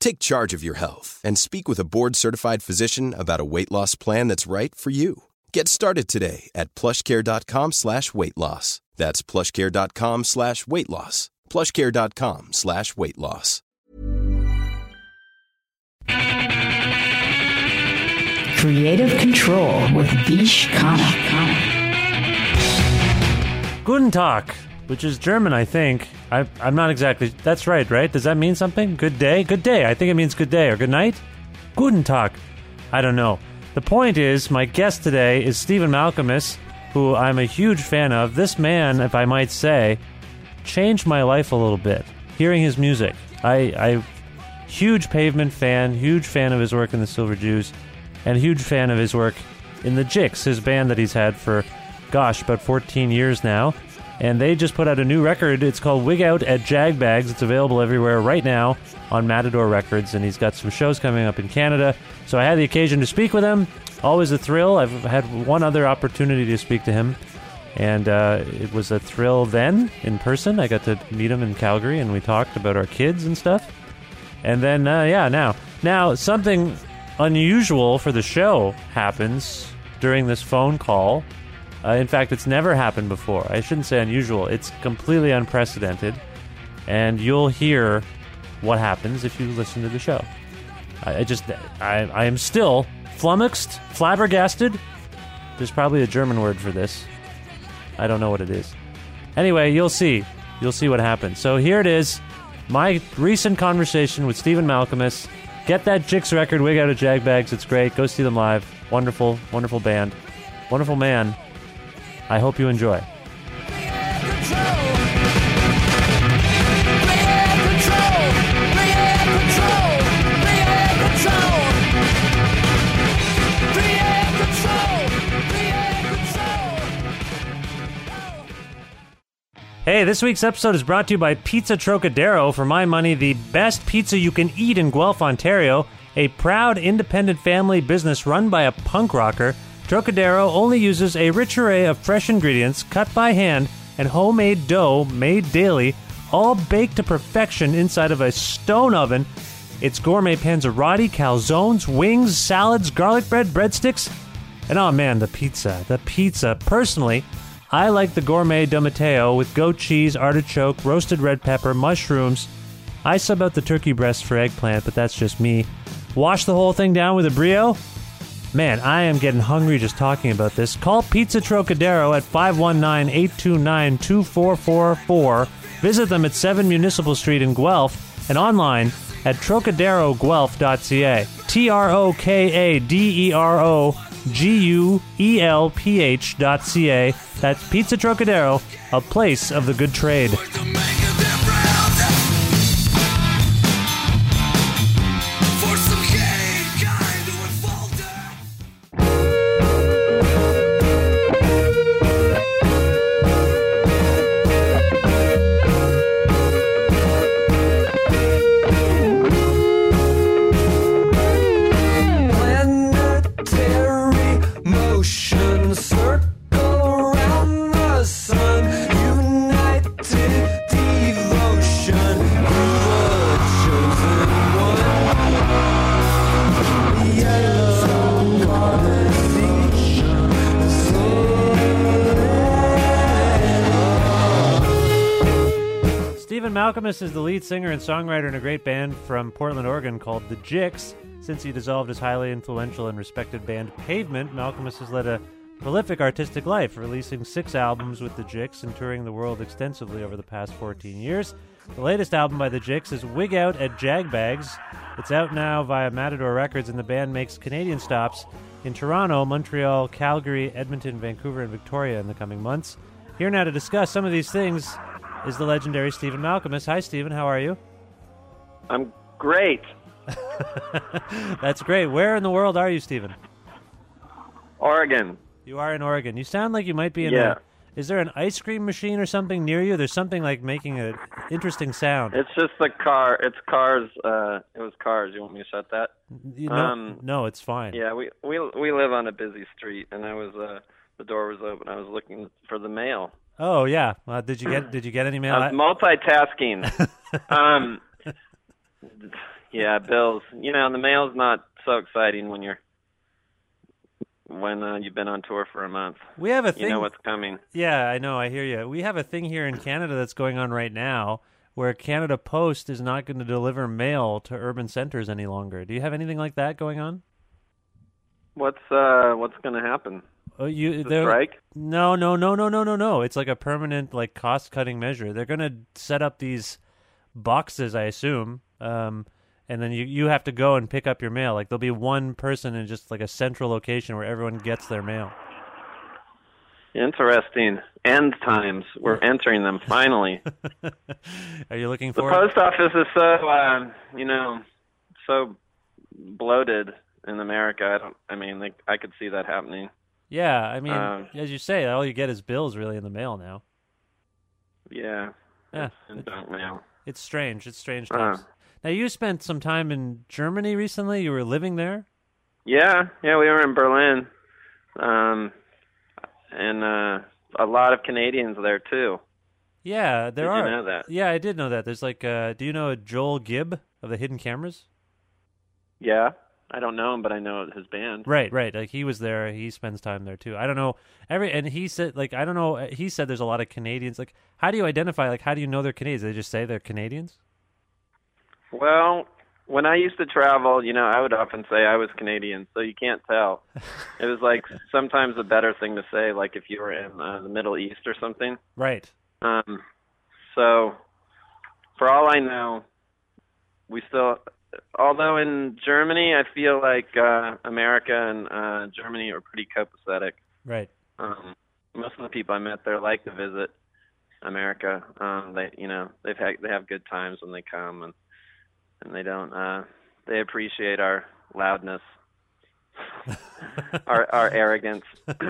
Take charge of your health and speak with a board-certified physician about a weight loss plan that's right for you. Get started today at plushcare.com slash weight loss. That's plushcare.com slash weight loss. plushcare.com slash weight loss. Creative Control with Vish Khanna. Guten Tag, which is German, I think. I, I'm not exactly. That's right, right? Does that mean something? Good day? Good day. I think it means good day or good night. Guten Tag. I don't know. The point is, my guest today is Stephen Malkmus, who I'm a huge fan of. This man, if I might say, changed my life a little bit. Hearing his music, I, I, huge Pavement fan, huge fan of his work in the Silver Jews, and huge fan of his work in the Jicks, his band that he's had for, gosh, about 14 years now. And they just put out a new record. It's called Wig Out at Jagbags. It's available everywhere right now on Matador Records, and he's got some shows coming up in Canada. So I had the occasion to speak with him. Always a thrill. I've had one other opportunity to speak to him, and uh, it was a thrill then in person. I got to meet him in Calgary, and we talked about our kids and stuff. And then, uh, yeah, now, now something unusual for the show happens during this phone call. Uh, in fact, it's never happened before. I shouldn't say unusual. It's completely unprecedented, and you'll hear what happens if you listen to the show. I, I just, I, I am still flummoxed, flabbergasted. There's probably a German word for this. I don't know what it is. Anyway, you'll see. You'll see what happens. So here it is. My recent conversation with Stephen Malkmus. Get that Jicks record, Wig Out of Jagbags. It's great. Go see them live. Wonderful, wonderful band. Wonderful man. I hope you enjoy. Hey, this week's episode is brought to you by Pizza Trocadero. For my money, the best pizza you can eat in Guelph, Ontario. A proud independent family business run by a punk rocker, Trocadero only uses a rich array of fresh ingredients cut by hand and homemade dough made daily, all baked to perfection inside of a stone oven. It's gourmet panzerotti, calzones, wings, salads, garlic bread, breadsticks, and oh man, the pizza. The pizza. Personally, I like the gourmet Domateo with goat cheese, artichoke, roasted red pepper, mushrooms. I sub out the turkey breast for eggplant, but that's just me. Wash the whole thing down with a brio. Man, I am getting hungry just talking about this. Call Pizza Trocadero at 519 829 2444. Visit them at 7 Municipal Street in Guelph and online at trocaderoguelph.ca. T R O K A D E R O G U E L P H dot C A. That's Pizza Trocadero, a place of the good trade. Malkmus is the lead singer and songwriter in a great band from Portland, Oregon called The Jicks. Since he dissolved his highly influential and respected band Pavement, Malkmus has led a prolific artistic life, releasing six albums with The Jicks and touring the world extensively over the past 14 years. The latest album by The Jicks is Wig Out at Jagbags. It's out now via Matador Records, and the band makes Canadian stops in Toronto, Montreal, Calgary, Edmonton, Vancouver, and Victoria in the coming months. Here now to discuss some of these things is the legendary Stephen Malkmus. Hi, Stephen. How are you? I'm great. That's great. Where in the world are you, Stephen? Oregon. You are in Oregon. You sound like you might be in Yeah. a. Is there an ice cream machine or something near you? There's something like making an interesting sound. It's just the car. It's cars. Uh, it was cars. You want me to shut that? You know- um, no, it's fine. Yeah, we we we live on a busy street, and I was uh the door was open. I was looking for the mail. Oh yeah. Uh, did you get Did you get any mail? I was multitasking. um, yeah, bills. You know, the mail's not so exciting when you're when uh, you've been on tour for a month. we have a thing. You know what's coming. Yeah, I know. I hear you. We have a thing here in Canada that's going on right now where Canada Post is not going to deliver mail to urban centers any longer. Do you have anything like that going on? What's uh what's going to happen? Oh, you The they're- strike? No, no, no, no, no, no, no. It's like a permanent like cost cutting measure. They're going to set up these boxes, I assume, um, and then you you have to go and pick up your mail. Like there'll be one person in just like a central location where everyone gets their mail. Interesting. End times. We're entering them finally. Are you looking for The post office is so, uh, you know, so bloated in America. I don't. I mean, like, I could see that happening. Yeah, I mean, Um, as you say, all you get is bills really in the mail now. Yeah. Yeah, And junk mail. it's strange. It's strange Uh. Now you spent some time in Germany recently. You were living there. Yeah, yeah. We were in Berlin, um, and uh, a lot of Canadians there too. Yeah, there Did are. you know that? Yeah, I did know that. There's like, uh, do you know Joel Gibb of the Hidden Cameras? Yeah. I don't know him, but I know his band. Right, right. Like he was there. He spends time there too. I don't know every, and he said like I don't know. He said there's a lot of Canadians. Like, how do you identify? Like, how do you know they're Canadians? They just say they're Canadians. Well, when I used to travel, you know, I would often say I was Canadian, so you can't tell. it was like sometimes a better thing to say, like if you were in uh, the Middle East or something. Right. Um, so, for all I know, we still. Although in Germany, I feel like uh, America and uh, Germany are pretty copacetic. Right. Um, most of the people I met there like to visit America. Um, they, you know, they've had they have good times when they come, and and they don't. Uh, they appreciate our loudness, our our arrogance.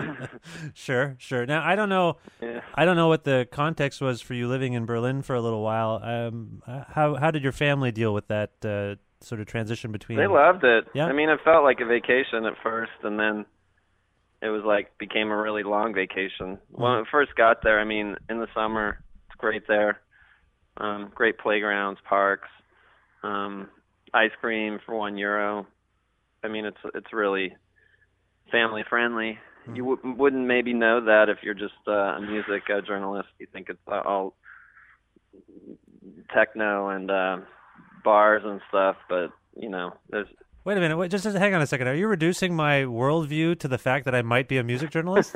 Sure, sure. Now I don't know. Yeah. I don't know what the context was for you living in Berlin for a little while. Um, how how did your family deal with that uh, sort of transition between? They loved it. Yeah. I mean, it felt like a vacation at first, and then it was like became a really long vacation. When I first got there, I mean, in the summer, it's great there. Um, great playgrounds, parks, um, ice cream for one euro. I mean, it's it's really family friendly. You w- wouldn't maybe know that if you're just uh, a music uh, journalist. You think it's uh, all techno and uh, bars and stuff, but you know, there's Wait a minute. Wait, just, just hang on a second. Are you reducing my worldview to the fact that I might be a music journalist?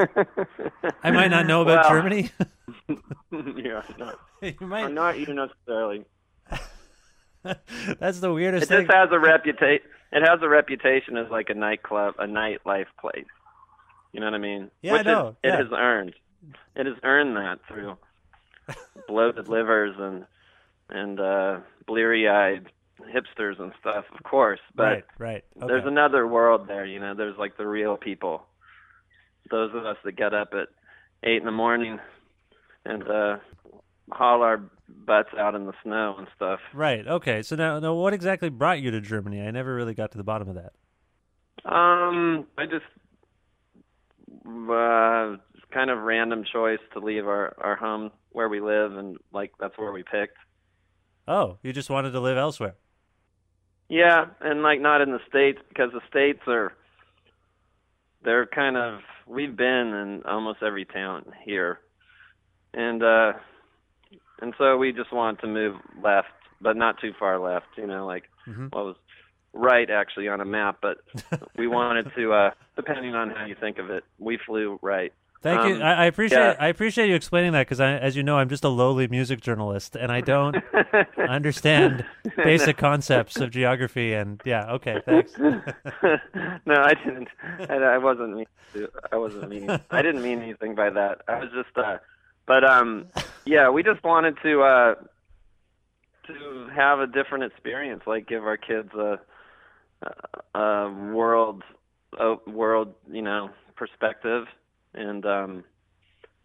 I might not know about Well- Germany. yeah, not, you or might. not you necessarily. That's the weirdest It thing. just has a reputation. It has a reputation as like a nightclub, a nightlife place. You know what I mean? Yeah, I know, It, it has earned. It has earned that through bloated livers and and uh bleary-eyed hipsters and stuff, of course. But right, right. Okay. there's another world there. You know, there's like the real people. Those of us that get up at eight in the morning and uh haul our butts out in the snow and stuff. Right. Okay. So now, now, what exactly brought you to Germany? I never really got to the bottom of that. Um, I just uh kind of random choice to leave our our home where we live and like that's where we picked. Oh, you just wanted to live elsewhere. Yeah, and like not in the states because the states are they're kind of we've been in almost every town here. And uh and so we just wanted to move left, but not too far left. You know, like Mhm. well, it was right actually on a map, but we wanted to, uh depending on how you think of it, we flew right. Thank you. Um, I, I appreciate yeah. I appreciate you explaining that because, as you know, I'm just a lowly music journalist and I don't understand basic concepts of geography. And yeah, okay, thanks. no, I didn't. I, I wasn't mean. To, I wasn't mean. I didn't mean anything by that. I was just. uh But um, yeah, we just wanted to uh to have a different experience, like give our kids a a, a world a world you know perspective, and um,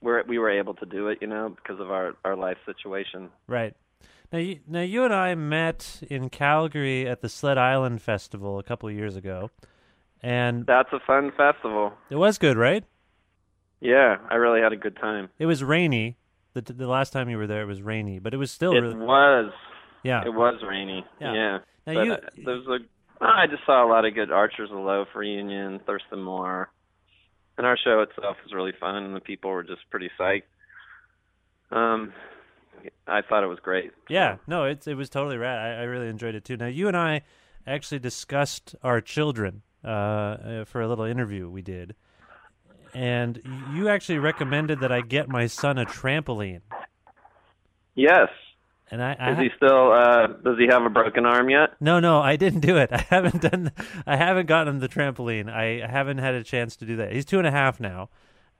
we're we were able to do it, you know, because of our our life situation. Right. Now you, now you and I met in Calgary at the Sled Island Festival a couple of years ago, and That's a fun festival. it was good, right? Yeah, I really had a good time. It was rainy. The the last time you were there, it was rainy, but it was still It really was. yeah. It was rainy. Yeah. Yeah. Now but you- uh, there's a. I just saw a lot of good Archers of Loaf reunion, Thurston Moore, and our show itself was really fun, and the people were just pretty psyched. Um, I thought it was great. Yeah, no, it's it was totally rad. I, I really enjoyed it too. Now you and I actually discussed our children uh, for a little interview we did, and you actually recommended that I get my son a trampoline. Yes. And I, I Is he still? uh Does he have a broken arm yet? no, no, I didn't do it. I haven't done. I haven't gotten him the trampoline. I haven't had a chance to do that. He's two and a half now.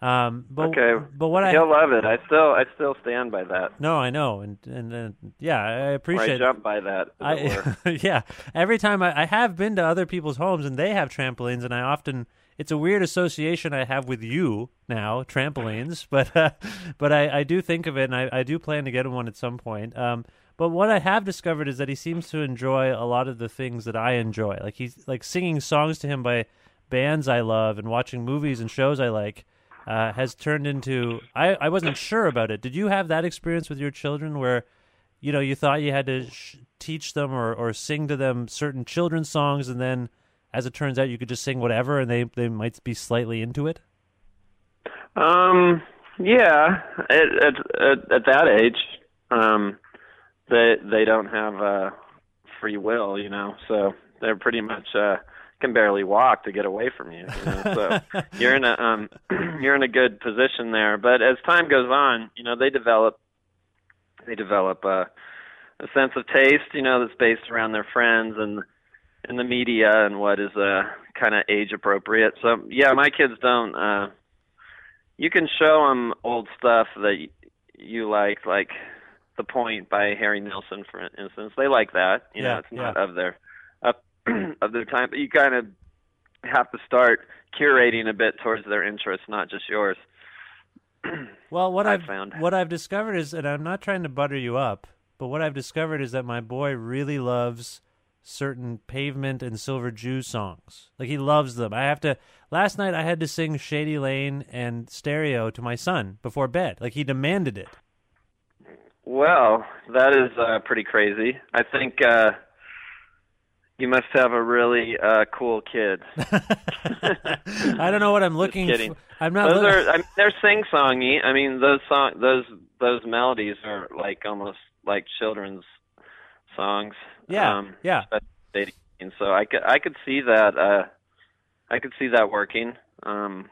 Um, but okay. but what I He'll love it. I still, I still stand by that. no, I know, and and, and yeah, I Or I appreciate. jump by that. It. I yeah. Every time I, I have been to other people's homes and they have trampolines, and I often it's a weird association I have with you now, trampolines. But uh, but I, I do think of it, and I, I do plan to get him one at some point. Um, but what I have discovered is that he seems to enjoy a lot of the things that I enjoy. Like he's like singing songs to him by bands I love and watching movies and shows I like. Uh, has turned into I, I wasn't sure about it. Did you have that experience with your children where you know, you thought you had to sh- teach them or, or sing to them certain children's songs, and then, as it turns out, you could just sing whatever, and they they might be slightly into it. Um, yeah, at at at, at that age, um, they they don't have uh, free will, you know, so they're pretty much uh, can barely walk to get away from you. you know? So you're in a um, you're in a good position there. But as time goes on, you know, they develop they develop a, a sense of taste, you know, that's based around their friends and and the media and what is uh kind of age appropriate. So yeah, my kids don't. uh you can show them old stuff that you like, like The Point by Harry Nilsson, for instance. They like that. You Yeah, know, it's not yeah. of their of, of their time, but you kind of have to start curating a bit towards their interests, not just yours. Well, what I've I've found. what I've discovered is, and I'm not trying to butter you up, but what I've discovered is that my boy really loves certain Pavement and Silver Jew songs. Like he loves them. I have to. Last night I had to sing Shady Lane and Stereo to my son before bed. Like he demanded it. Well, that is uh, pretty crazy. I think uh, you must have a really uh, cool kid. I don't know what I'm looking. For. I'm not. those look- are I mean, they're sing songy. I mean, those song those those melodies are like almost like children's songs. Yeah, um, yeah. And so I could I could see that uh I could see that working. Um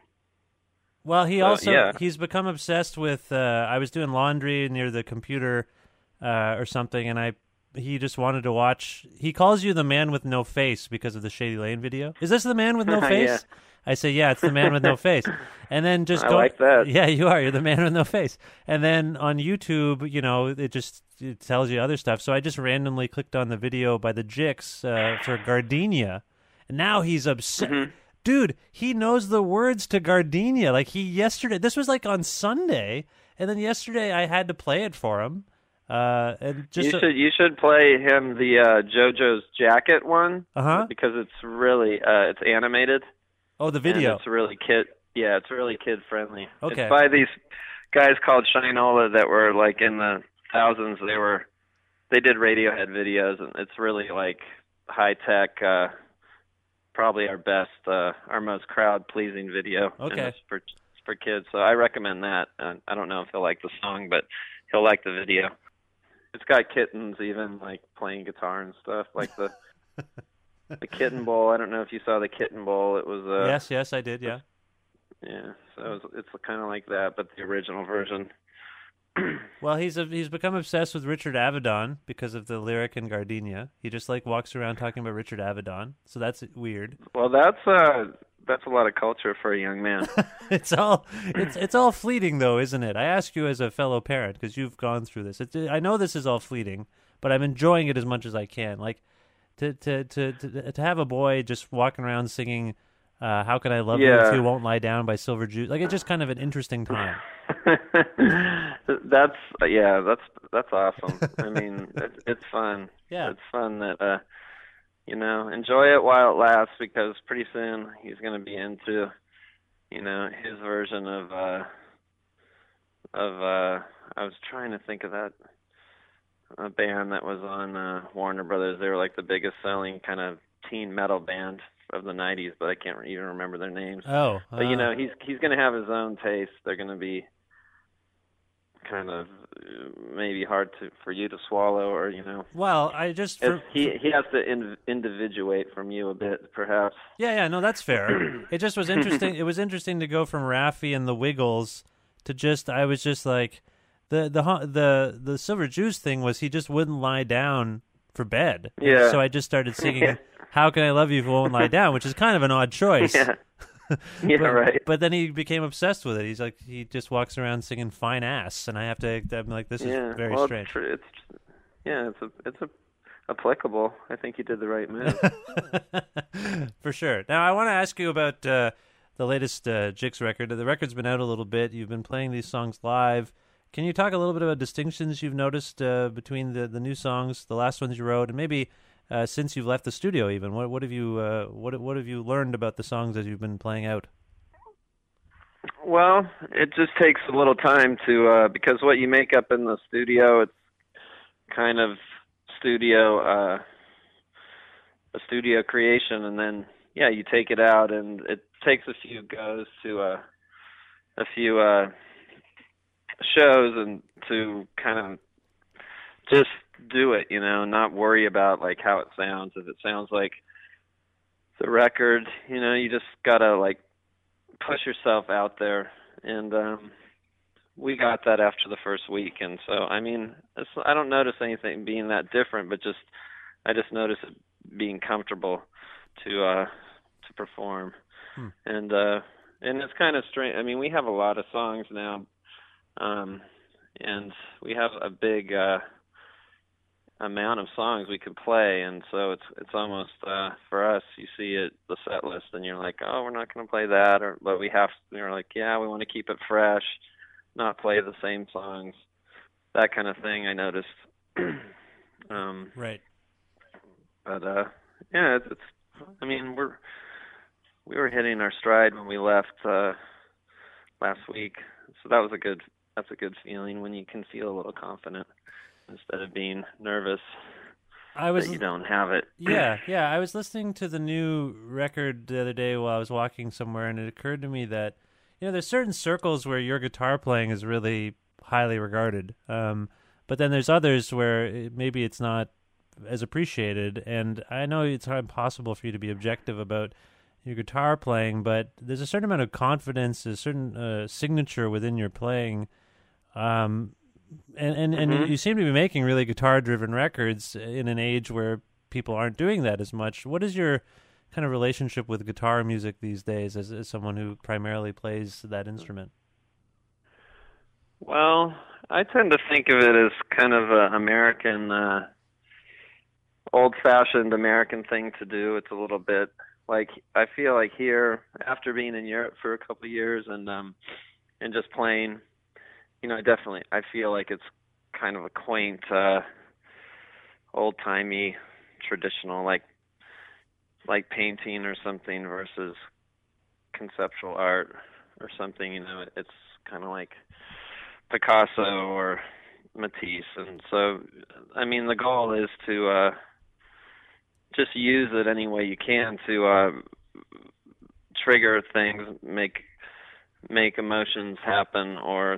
Well, he So, also yeah. he's become obsessed with. Uh, I was doing laundry near the computer uh, or something, and I he just wanted to watch. He calls you the man with no face because of the Shady Lane video. Is this the man with no Yeah. I say, yeah, it's the man with no face. And then just I go, like that. Yeah, you are. You're the man with no face. And then on YouTube, you know, it just it tells you other stuff. So I just randomly clicked on the video by the Jicks uh, for Gardenia, and now he's upset. Mm-hmm. Dude, he knows the words to Gardenia. Like he yesterday, this was like on Sunday, and then yesterday I had to play it for him. Uh, and just you should you should play him the uh JoJo's jacket one Uh-huh. because it's really uh it's animated. Oh the and video. it's really kid yeah, it's really kid friendly. Okay. It's by these guys called Shynola that were like in the thousands they were they did Radiohead videos and it's really like high tech uh probably our best uh our most crowd pleasing video. Okay. it's for it's for kids. So I recommend that. And I don't know if he'll like the song but he'll like the video. it's got kittens even like playing guitar and stuff like the the kitten bowl. I don't know if you saw the kitten bowl. It was uh yes, yes, I did. Yeah. yeah. So it was, it's kind of like that, but the original version. Well, he's a, he's become obsessed with Richard Avedon because of the lyric in Gardenia. He just like walks around talking about Richard Avedon. So that's weird. Well, that's uh that's a lot of culture for a young man. it's all it's it's all fleeting though, isn't it? I ask you as a fellow parent because you've gone through this. It's, I know this is all fleeting, but I'm enjoying it as much as I can. Like to to to to, to have a boy just walking around singing uh, "How Can I Love You Yeah. You Won't Lie Down" by Silver Jews. Like it's just kind of an interesting time. that's yeah, that's that's awesome. I mean, it's, it's fun. Yeah. it's fun that uh, you know, enjoy it while it lasts because pretty soon he's going to be into, you know, his version of uh, of uh, I was trying to think of that a band that was on uh, Warner Brothers. They were like the biggest selling kind of teen metal band of the '90s, but I can't even remember their names. Oh, But you uh, know, he's he's going to have his own taste. They're going to be kind of maybe hard to for you to swallow, or you know, well, I just for, he he has to in, individuate from you a bit, perhaps. Yeah, yeah, no, that's fair. it just was interesting. it was interesting to go from Raffi and the Wiggles to just. I was just like, the the the the Silver Jews thing was he just wouldn't lie down for bed. Yeah. So I just started singing, Yeah. "How can I love you if you won't lie down," which is kind of an odd choice. Yeah, yeah, but, right. But then he became obsessed with it. He's like, he just walks around singing "Fine Ass," and I have to. I'm like, this yeah, is very well, strange. It's, it's yeah, it's a it's a applicable. I think you did the right move. For sure. Now, I want to ask you about uh, the latest uh, Jicks record. The record's been out a little bit. You've been playing these songs live. Can you talk a little bit about distinctions you've noticed uh, between the, the new songs, the last ones you wrote, and maybe uh, since you've left the studio? Even what what have you uh, what what have you learned about the songs as you've been playing out? Well, it just takes a little time to uh because what you make up in the studio it's kind of studio uh a studio creation and then yeah, you take it out and it takes a few goes to uh a few shows and to kind of just do it, you know, not worry about like how it sounds. If it sounds like the record, you know, you just gotta like push yourself out there and um we got that after the first week and so i mean it's, i don't notice anything being that different but just i just notice it being comfortable to uh to perform Hmm. and uh and it's kind of strange i mean we have a lot of songs now um and we have a big uh amount of songs we could play. And so it's it's almost uh for us you see it the set list and you're like oh we're not going to play that or but we have you're like yeah we want to keep it fresh not play the same songs that kind of thing i noticed. Um Right. but uh yeah it's, it's i mean we're we were hitting our stride when we left uh last week. So that was a good that's a good feeling when you can feel a little confident instead of being nervous I was that you don't have it yeah, yeah. I was listening to the new record the other day while I was walking somewhere, and it occurred to me that you know there's certain circles where your guitar playing is really highly regarded, um, but then there's others where it, maybe it's not as appreciated. And I know it's impossible for you to be objective about your guitar playing, but there's a certain amount of confidence, a certain uh, signature within your playing. Um, and and, and Mhm. you seem to be making really guitar driven records in an age where people aren't doing that as much. What is your kind of relationship with guitar music these days as, as someone who primarily plays that instrument? Well, I tend to think of it as kind of a American, uh, old-fashioned American thing to do. It's a little bit like I feel like here, after being in Europe for a couple of years and um, and just playing, you know, definitely I feel like it's kind of a quaint, uh, old-timey, traditional, like like painting or something versus conceptual art or something. You know, it's kind of like Picasso or Matisse, and so I mean the goal is to uh, just use it any way you can to uh, trigger things, make make emotions happen, or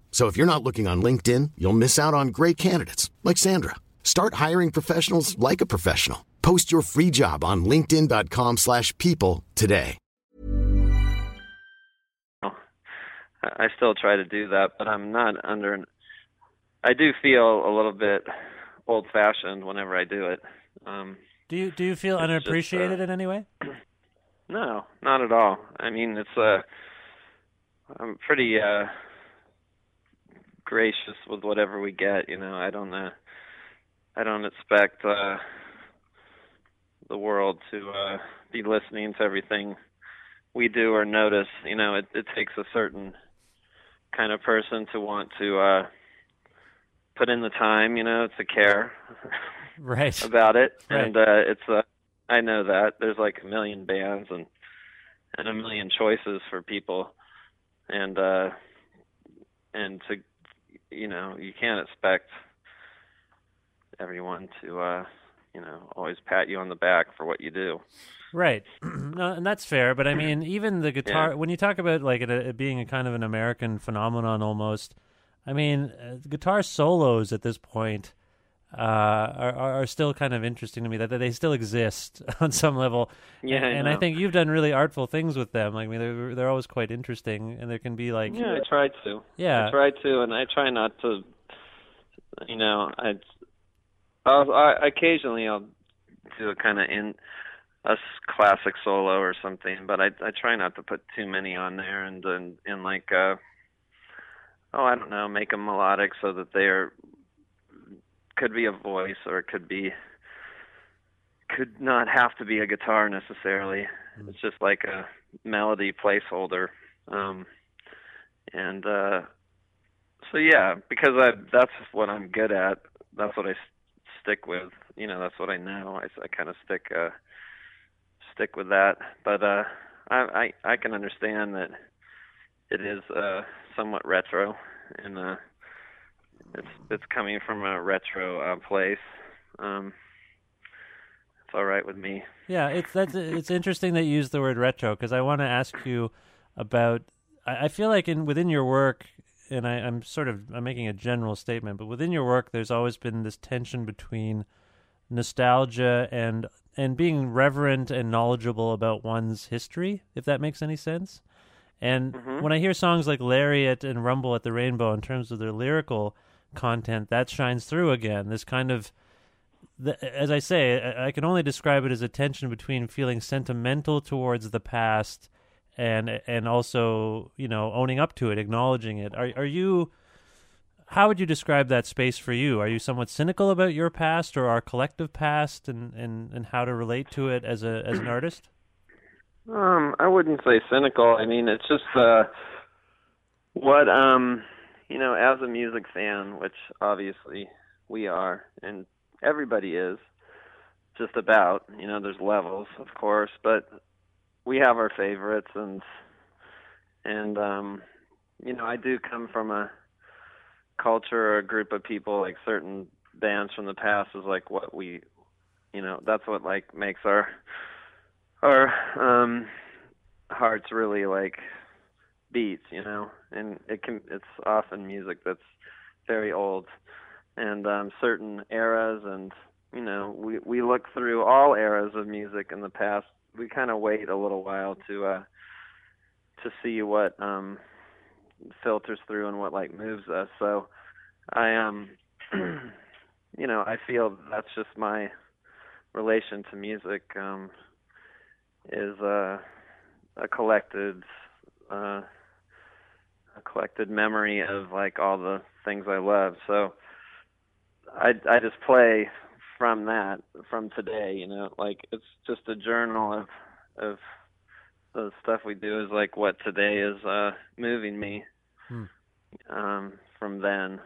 So if you're not looking on LinkedIn, you'll miss out on great candidates like Sandra. Start hiring professionals like a professional. Post your free job on linkedin.com/people slash people today. I still try to do that, but I'm not under. An, I do feel a little bit old-fashioned whenever I do it. Um, Do you do you feel It's just, unappreciated uh, in any way? no, not at all. I mean, it's uh, I'm pretty uh, gracious with whatever we get. You know, I don't. Uh, I don't expect uh, the world to uh, be listening to everything we do or notice. You know, it, it takes a certain kind of person to want to uh, put in the time. You know, to care Right. about it, Right. and uh, it's. Uh, I know that there's like a million bands and and a million choices for people, and uh, and to you know you can't expect everyone to uh, you know always pat you on the back for what you do. Right, no, and that's fair. But I mean, even the guitar. Yeah. When you talk about like it, it being a kind of an American phenomenon, almost. I mean, uh, guitar solos at this point uh, are are still kind of interesting to me. That, that they still exist on some level. Yeah, and, I and I think you've done really artful things with them. Like, I mean, they're they're always quite interesting, and there can be like Yeah, I try to. Yeah. I try to, and I try not to. You know, I, I'll, I occasionally I'll do a kind of in a classic solo or something, but I I try not to put too many on there, and and and like uh, oh I don't know, make them melodic so that they're could be a voice or it could be could not have to be a guitar necessarily. It's just like a melody placeholder. Um and uh so yeah, because I that's what I'm good at. That's what I s- stick with. You know, that's what I know. I, I kind of stick uh stick with that. But uh I I I can understand that it is uh somewhat retro and uh it's it's coming from a retro uh place. Um it's all right with me. Yeah, it's that's it's interesting that you use the word retro because I want to ask you about. I, I feel like in within your work, and I, I'm sort of I'm making a general statement, but within your work, there's always been this tension between nostalgia and and being reverent and knowledgeable about one's history, if that makes any sense. And when I hear songs like Lariat and Rumble at the Rainbow, in terms of their lyrical content, that shines through again. This kind of the, as I say, I, I can only describe it as a tension between feeling sentimental towards the past and and also you know owning up to it, acknowledging it. Are are you? How would you describe that space for you? Are you somewhat cynical about your past or our collective past, and, and, and how to relate to it as a as an artist? Um, I wouldn't say cynical. I mean, it's just uh what um you know, as a music fan, which obviously we are and everybody is just about, you know, there's levels, of course, but we have our favorites and and um you know, I do come from a culture or a group of people like certain bands from the past is like what we you know, that's what like makes our our um hearts really like beats, you know, and it can it's often music that's very old and um certain eras and you know, we we look through all eras of music in the past. We kind of wait a little while to uh to see what um filters through and what like moves us. So I um you know, I feel that's just my relation to music um, is uh, a collected uh, a collected memory of like all the things I love. So I I just play from that from today. You know, like it's just a journal of of the stuff we do is like what today is uh moving me Hmm. um from then.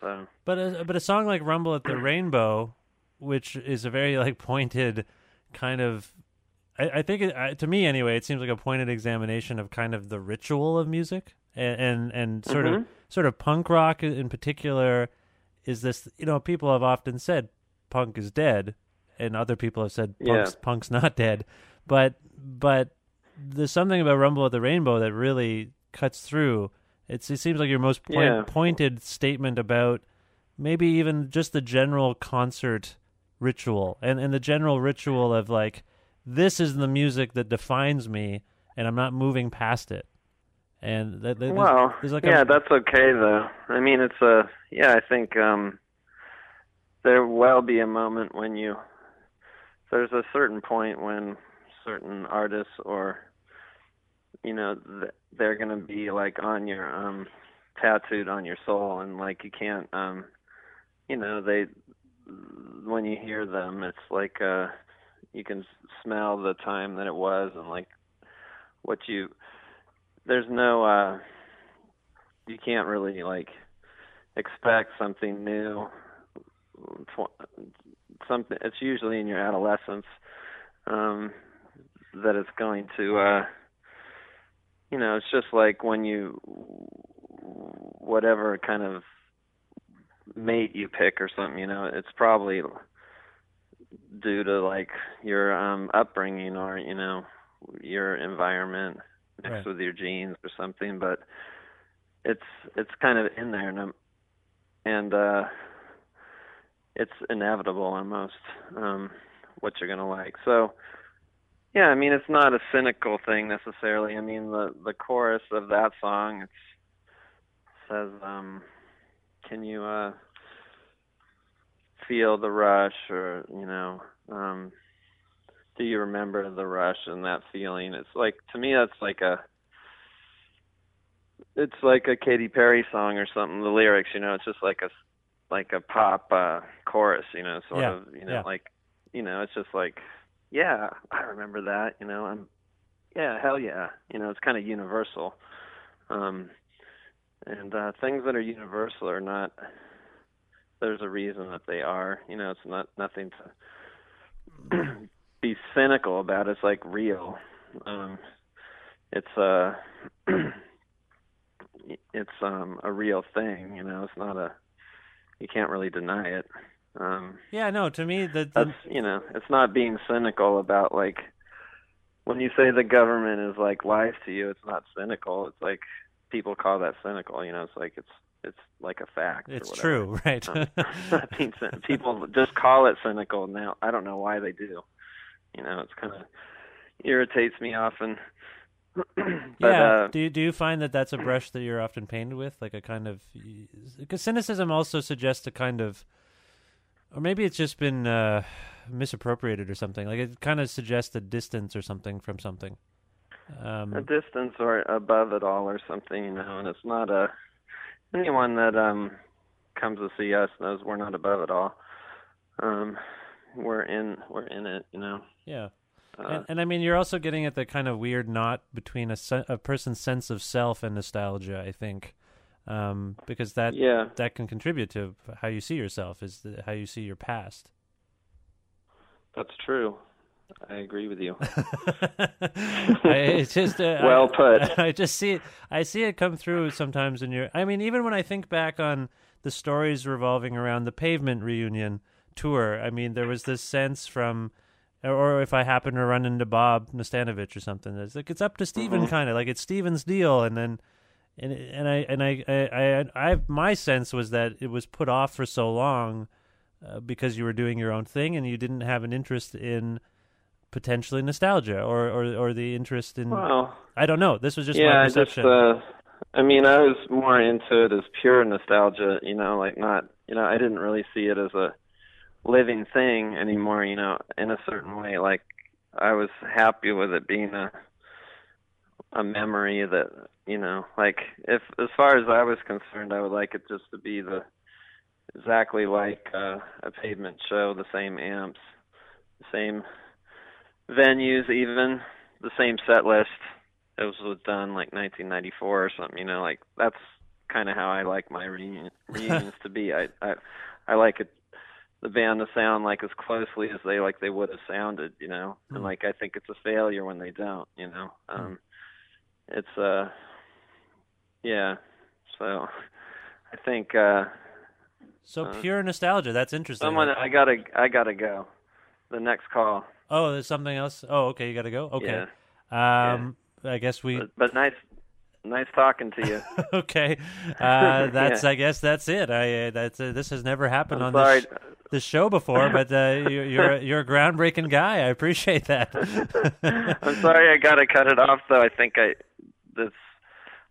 So But a, but a song like "Rumble at the Rainbow," which is a very like pointed kind of, I, I think it, I, to me anyway, it seems like a pointed examination of kind of the ritual of music and and, and sort of Mhm. sort of punk rock in particular. Is this you know people have often said punk is dead, and other people have said punk's, Yeah. punk's not dead, but but there's something about "Rumble of the Rainbow" that really cuts through. It's, it seems like your most point, Yeah. pointed statement about maybe even just the general concert ritual and, and the general ritual of like this is the music that defines me and I'm not moving past it. And that, that- well, there's like yeah, a, that's okay though. I mean, it's a yeah. I think um, there will be a moment when you there's a certain point when certain artists or you know th- they're gonna be like on your um tattooed on your soul and like you can't um you know they when you hear them it's like uh you can smell the time that it was and like what you there's no uh you can't really like expect something new. Something it's usually in your adolescence um that it's going to uh you know it's just like when you whatever kind of mate you pick or something you know it's probably due to like your um upbringing or you know your environment mixed Right. with your genes or something but it's it's kind of in there and I'm, and uh it's inevitable almost um what you're going to like so yeah i mean it's not a cynical thing necessarily i mean the the chorus of that song it says um can you uh feel the rush or you know um do you remember the rush and that feeling? It's like to me that's like a it's like a Katy Perry song or something the lyrics you know it's just like a like a pop uh chorus you know sort Yeah, of you know yeah. like you know it's just like yeah I remember that you know I'm yeah hell yeah you know it's kind of universal. Um and uh things that are universal are not there's a reason that they are you know it's not nothing to be cynical about it's like real. Um it's uh it's um a real thing you know? It's not a you can't really deny it. Um yeah, no, to me the, the that's you know it's not being cynical about like when you say the government is like lies to you it's not cynical. It's like people call that cynical you know? It's like it's it's like a fact it's true, right? Um, not being cyn- people just call it cynical now. I don't know why they do you know it's kind of irritates me often but yeah. uh do you do you find that that's a brush that you're often painted with, like a kind of because cynicism also suggests a kind of, or maybe it's just been uh, misappropriated or something. Like it kind of suggests a distance or something from something. Um, a distance or above it all or something, you know, and it's not a anyone that um comes to see us knows we're not above it all. Um we're in we're in it, you know. yeah. Uh, and, and I mean, you're also getting at the kind of weird knot between a, se- a person's sense of self and nostalgia. I think, um, because that yeah. that can contribute to how you see yourself, is the, how you see your past. That's true. I agree with you. I, it's just uh, Well I, put. I just see it. I see it come through sometimes in your. I mean, even when I think back on the stories revolving around the Pavement reunion tour, I mean, there was this sense from, or if I happen to run into Bob Nastanovich or something, it's like it's up to Steven, Mm-hmm. kind of like it's Steven's deal, and then. And and I and I I I, I my sense was that it was put off for so long uh, because you were doing your own thing and you didn't have an interest in potentially nostalgia or or, or the interest in Well, I don't know. This was just yeah, my I just perception. uh I mean, I was more into it as pure nostalgia, you know, like not, you know, I didn't really see it as a living thing anymore. You know, in a certain way. Like I was happy with it being a a memory that you know, like if as far as I was concerned, I would like it just to be the exactly like uh, a pavement show, the same amps, the same venues, even the same set list. It was, done like 1994 or something. You know, like that's kind of how I like my reunion, reunions to be. I I I like it the band to sound like as closely as they like they would have sounded, you know. And like I think it's a failure when they don't, you know. Um it's uh yeah. So I think uh So Uh, pure nostalgia. That's interesting. someone I got to I got to go. The next call. Oh, there's something else. Oh, okay, you got to go. Okay. Yeah. Um, I guess we. But, but nice nice talking to you. okay. Uh, that's. Yeah. I guess that's it. I. Uh, that's. Uh, this has never happened I'm on sorry. this, this show before, but uh, you're you're a- you're a groundbreaking guy. I appreciate that. I'm sorry I got to cut it off though. I think I this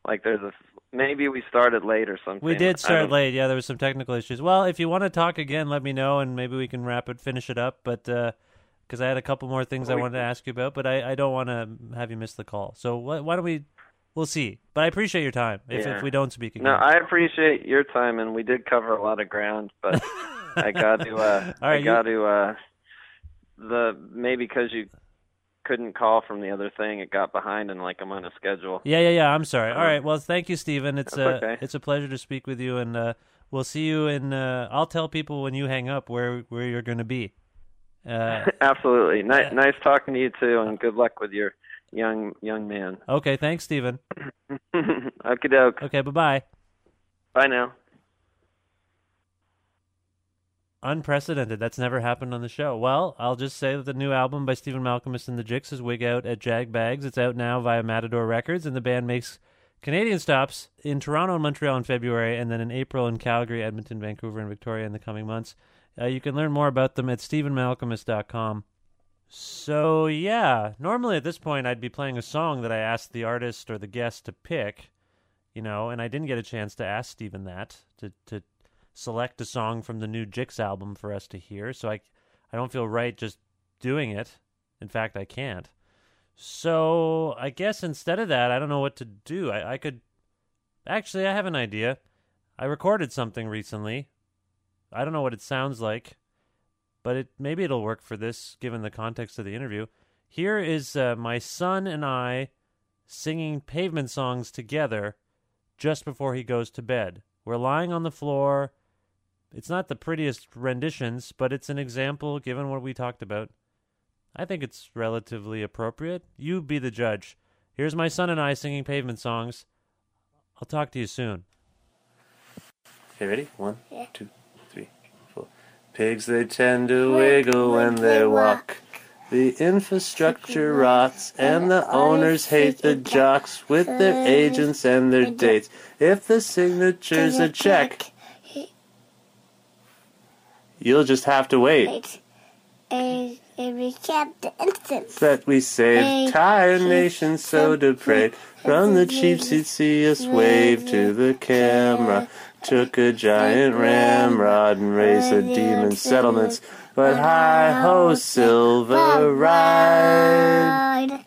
like there's a maybe we started late or something. we did start late. Yeah, there was some technical issues. Well, if you want to talk again, let me know, and maybe we can wrap it, finish it up. But because I had a couple more things I wanted to ask you about, but I, I don't want to have you miss the call. So wh- why don't we? We'll see. But I appreciate your time. If Yeah. if we don't speak again. No, I appreciate your time, and we did cover a lot of ground, but I got to, uh, All right, I you- got to, uh, the maybe because you couldn't call from the other thing, it got behind, and like I'm on a schedule. Yeah, yeah, yeah. I'm sorry. All right. Well, thank you, Stephen. It's That's uh, okay. it's a pleasure to speak with you, and uh, we'll see you And Uh, I'll tell people when you hang up where where you're going to be. Uh, Absolutely, Ni- nice talking to you too, and good luck with your young young man. okay. Thanks, Stephen. Okie doke. Okay. Bye bye. Bye now. Unprecedented. That's never happened on the show. Well, I'll just say that the new album by Stephen Malkmus and the Jicks is Wig Out at Jag Bags. It's out now via Matador Records, and the band makes Canadian stops in Toronto and Montreal in February, and then in April in Calgary, Edmonton, Vancouver, and Victoria in the coming months. Uh, you can learn more about them at stephenmalkmus.com. So, yeah, normally at this point I'd be playing a song that I asked the artist or the guest to pick, you know, and I didn't get a chance to ask Stephen that, to, to select a song from the new Jicks album for us to hear. So I, I don't feel right just doing it. In fact, I can't. So I guess instead of that, I don't know what to do. I, I could actually, I have an idea. I recorded something recently. I don't know what it sounds like, but it maybe it'll work for this given the context of the interview. Here is uh, my son and I singing pavement songs together just before he goes to bed. We're lying on the floor. It's not the prettiest renditions, but it's an example given what we talked about. I think it's relatively appropriate. You be the judge. Here's my son and I singing pavement songs. I'll talk to you soon. Okay, ready? One, two, three, four. Pigs, they tend to wiggle when they walk. The infrastructure rots, and the owners hate the jocks with their agents and their dates. If the signature's a check, you'll just have to wait. And we kept the instance. That we saved entire nations so depraved. From the cheap seat, see us wave to the camera. Took a giant ramrod and raised the demon settlements. But hi ho, silver ride.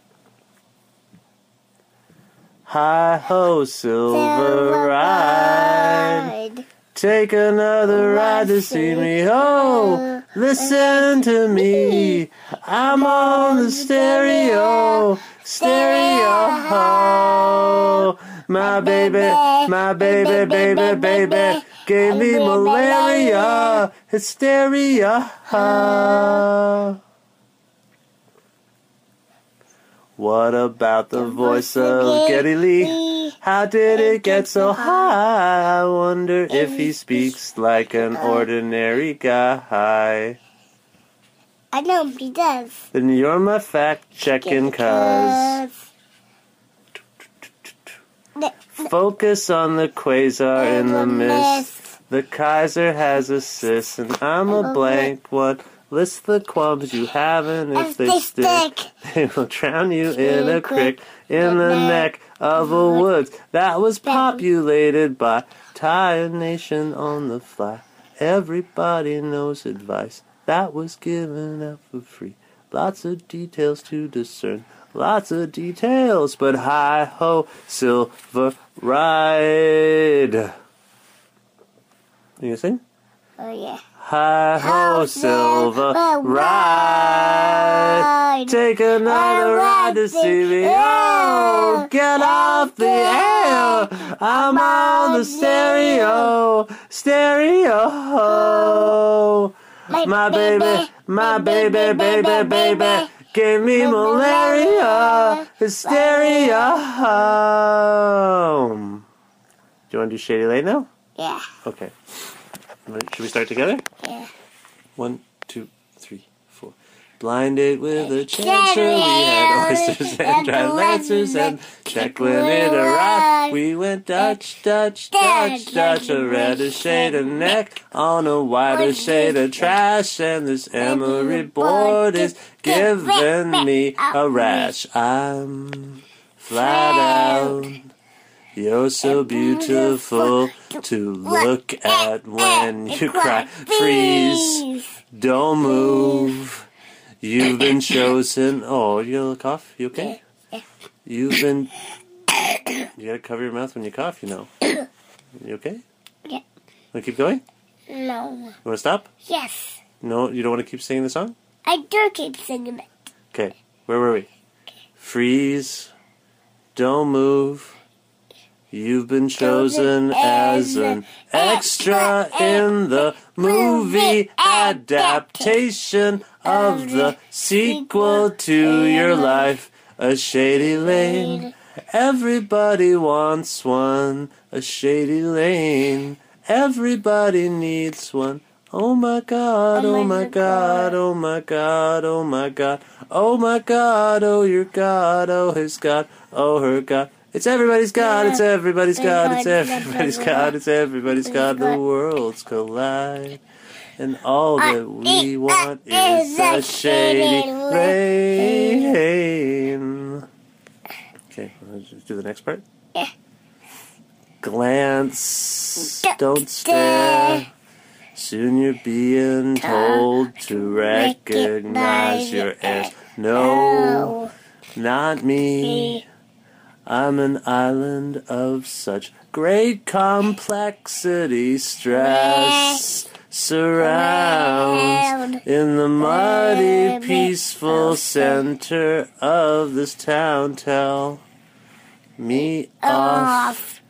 Hi ho, silver ride. Ride. Take another ride to see me. Oh, listen to me. I'm on the stereo. Stereo. My baby, my baby, baby, baby gave me malaria. Hysteria. What about the voice of Geddy Lee? How did it get so high? I wonder if he speaks like an ordinary guy. I know he does. Then you're my fact checking cuz. Focus on the quasar in the mist. The Kaiser has a sis, and I'm a blank one. List the qualms you have, and if If they they stick, stick. they will drown you in a creek in the neck of a woods that was populated by Thai nation on the fly. Everybody knows advice. that was given out for free. Lots of details to discern. Lots of details, but hi ho, silver ride. You gonna sing? Oh yeah. Hi ho, silver silver ride. ride. Take another ride to see me. Oh, get off the air. I'm on the stereo, stereo. My baby, my baby, baby, baby, gave me malaria, hysteria. Um, do you want to do Shady Lane now? Yeah. Okay. Should we start together? Yeah. One, two, three. Blinded with a chancer, we had oysters and dry lancers and check when it arrived. We went Dutch, Dutch, Dutch, Dutch, a redder shade of neck on a whiter shade of trash, and this emery board is giving me a rash. I'm flat out. You're so beautiful to look at when you cry. Freeze. Don't move. You've been chosen. Oh, you got a cough? You okay? You've been. You gotta cover your mouth when you cough, you know. You okay? Yeah. Wanna keep going? No. You wanna stop? Yes. No, you don't wanna keep singing the song? I do keep singing it. Okay, where were we? Freeze. Don't move. You've been chosen as an extra in the movie adaptation of the sequel to your life, A Shady Lane. Everybody wants one, a shady lane. Everybody needs one. Oh my god, oh, oh my god, oh my god, oh my god, oh my god, oh your god, oh his god, oh her god. It's everybody's god, it's everybody's god, it's everybody's god, it's everybody's god, the worlds collide. And all that we want is a shady lane. Okay, let's do the next part. Yeah. Glance, don't stare. Soon you're being told to recognize your heirs. No, not me. I'm an island of such great complexity. Stress surrounds in the muddy, peaceful center of this town. Tell me off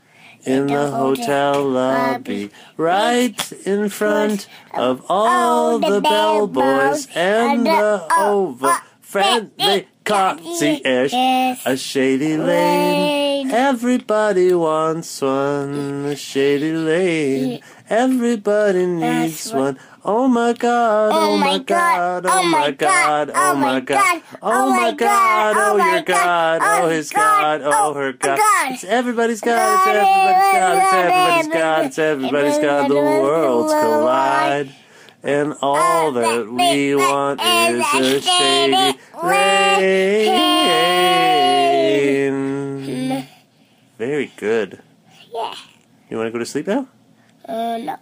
in the hotel lobby, right in front of all the bellboys and the uh, uh, over uh, friendly eh, eh, concierge. A shady lane, everybody wants one. A shady lane, everybody needs one. Oh my god, oh, oh my god, oh, oh my god, oh, oh my god, oh my god, oh your god, oh his god, oh her god. It's everybody's god, it's everybody's god, it's everybody's god, it's everybody's god. The worlds collide. And all that we want is a shady lane. Very good. Yeah. You want to go to sleep now? Uh, no.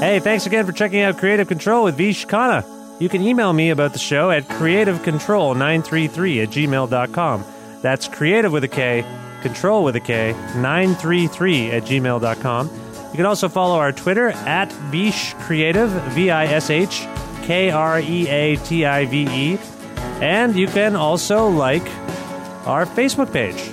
Hey, thanks again for checking out Creative Control with Vish Khanna. You can email me about the show at creativecontrol933 at gmail.com. That's creative with a K, control with a K, 933 at gmail.com. You can also follow our Twitter at Vish Creative, V I S H K R E A T I V E. And you can also like our Facebook page.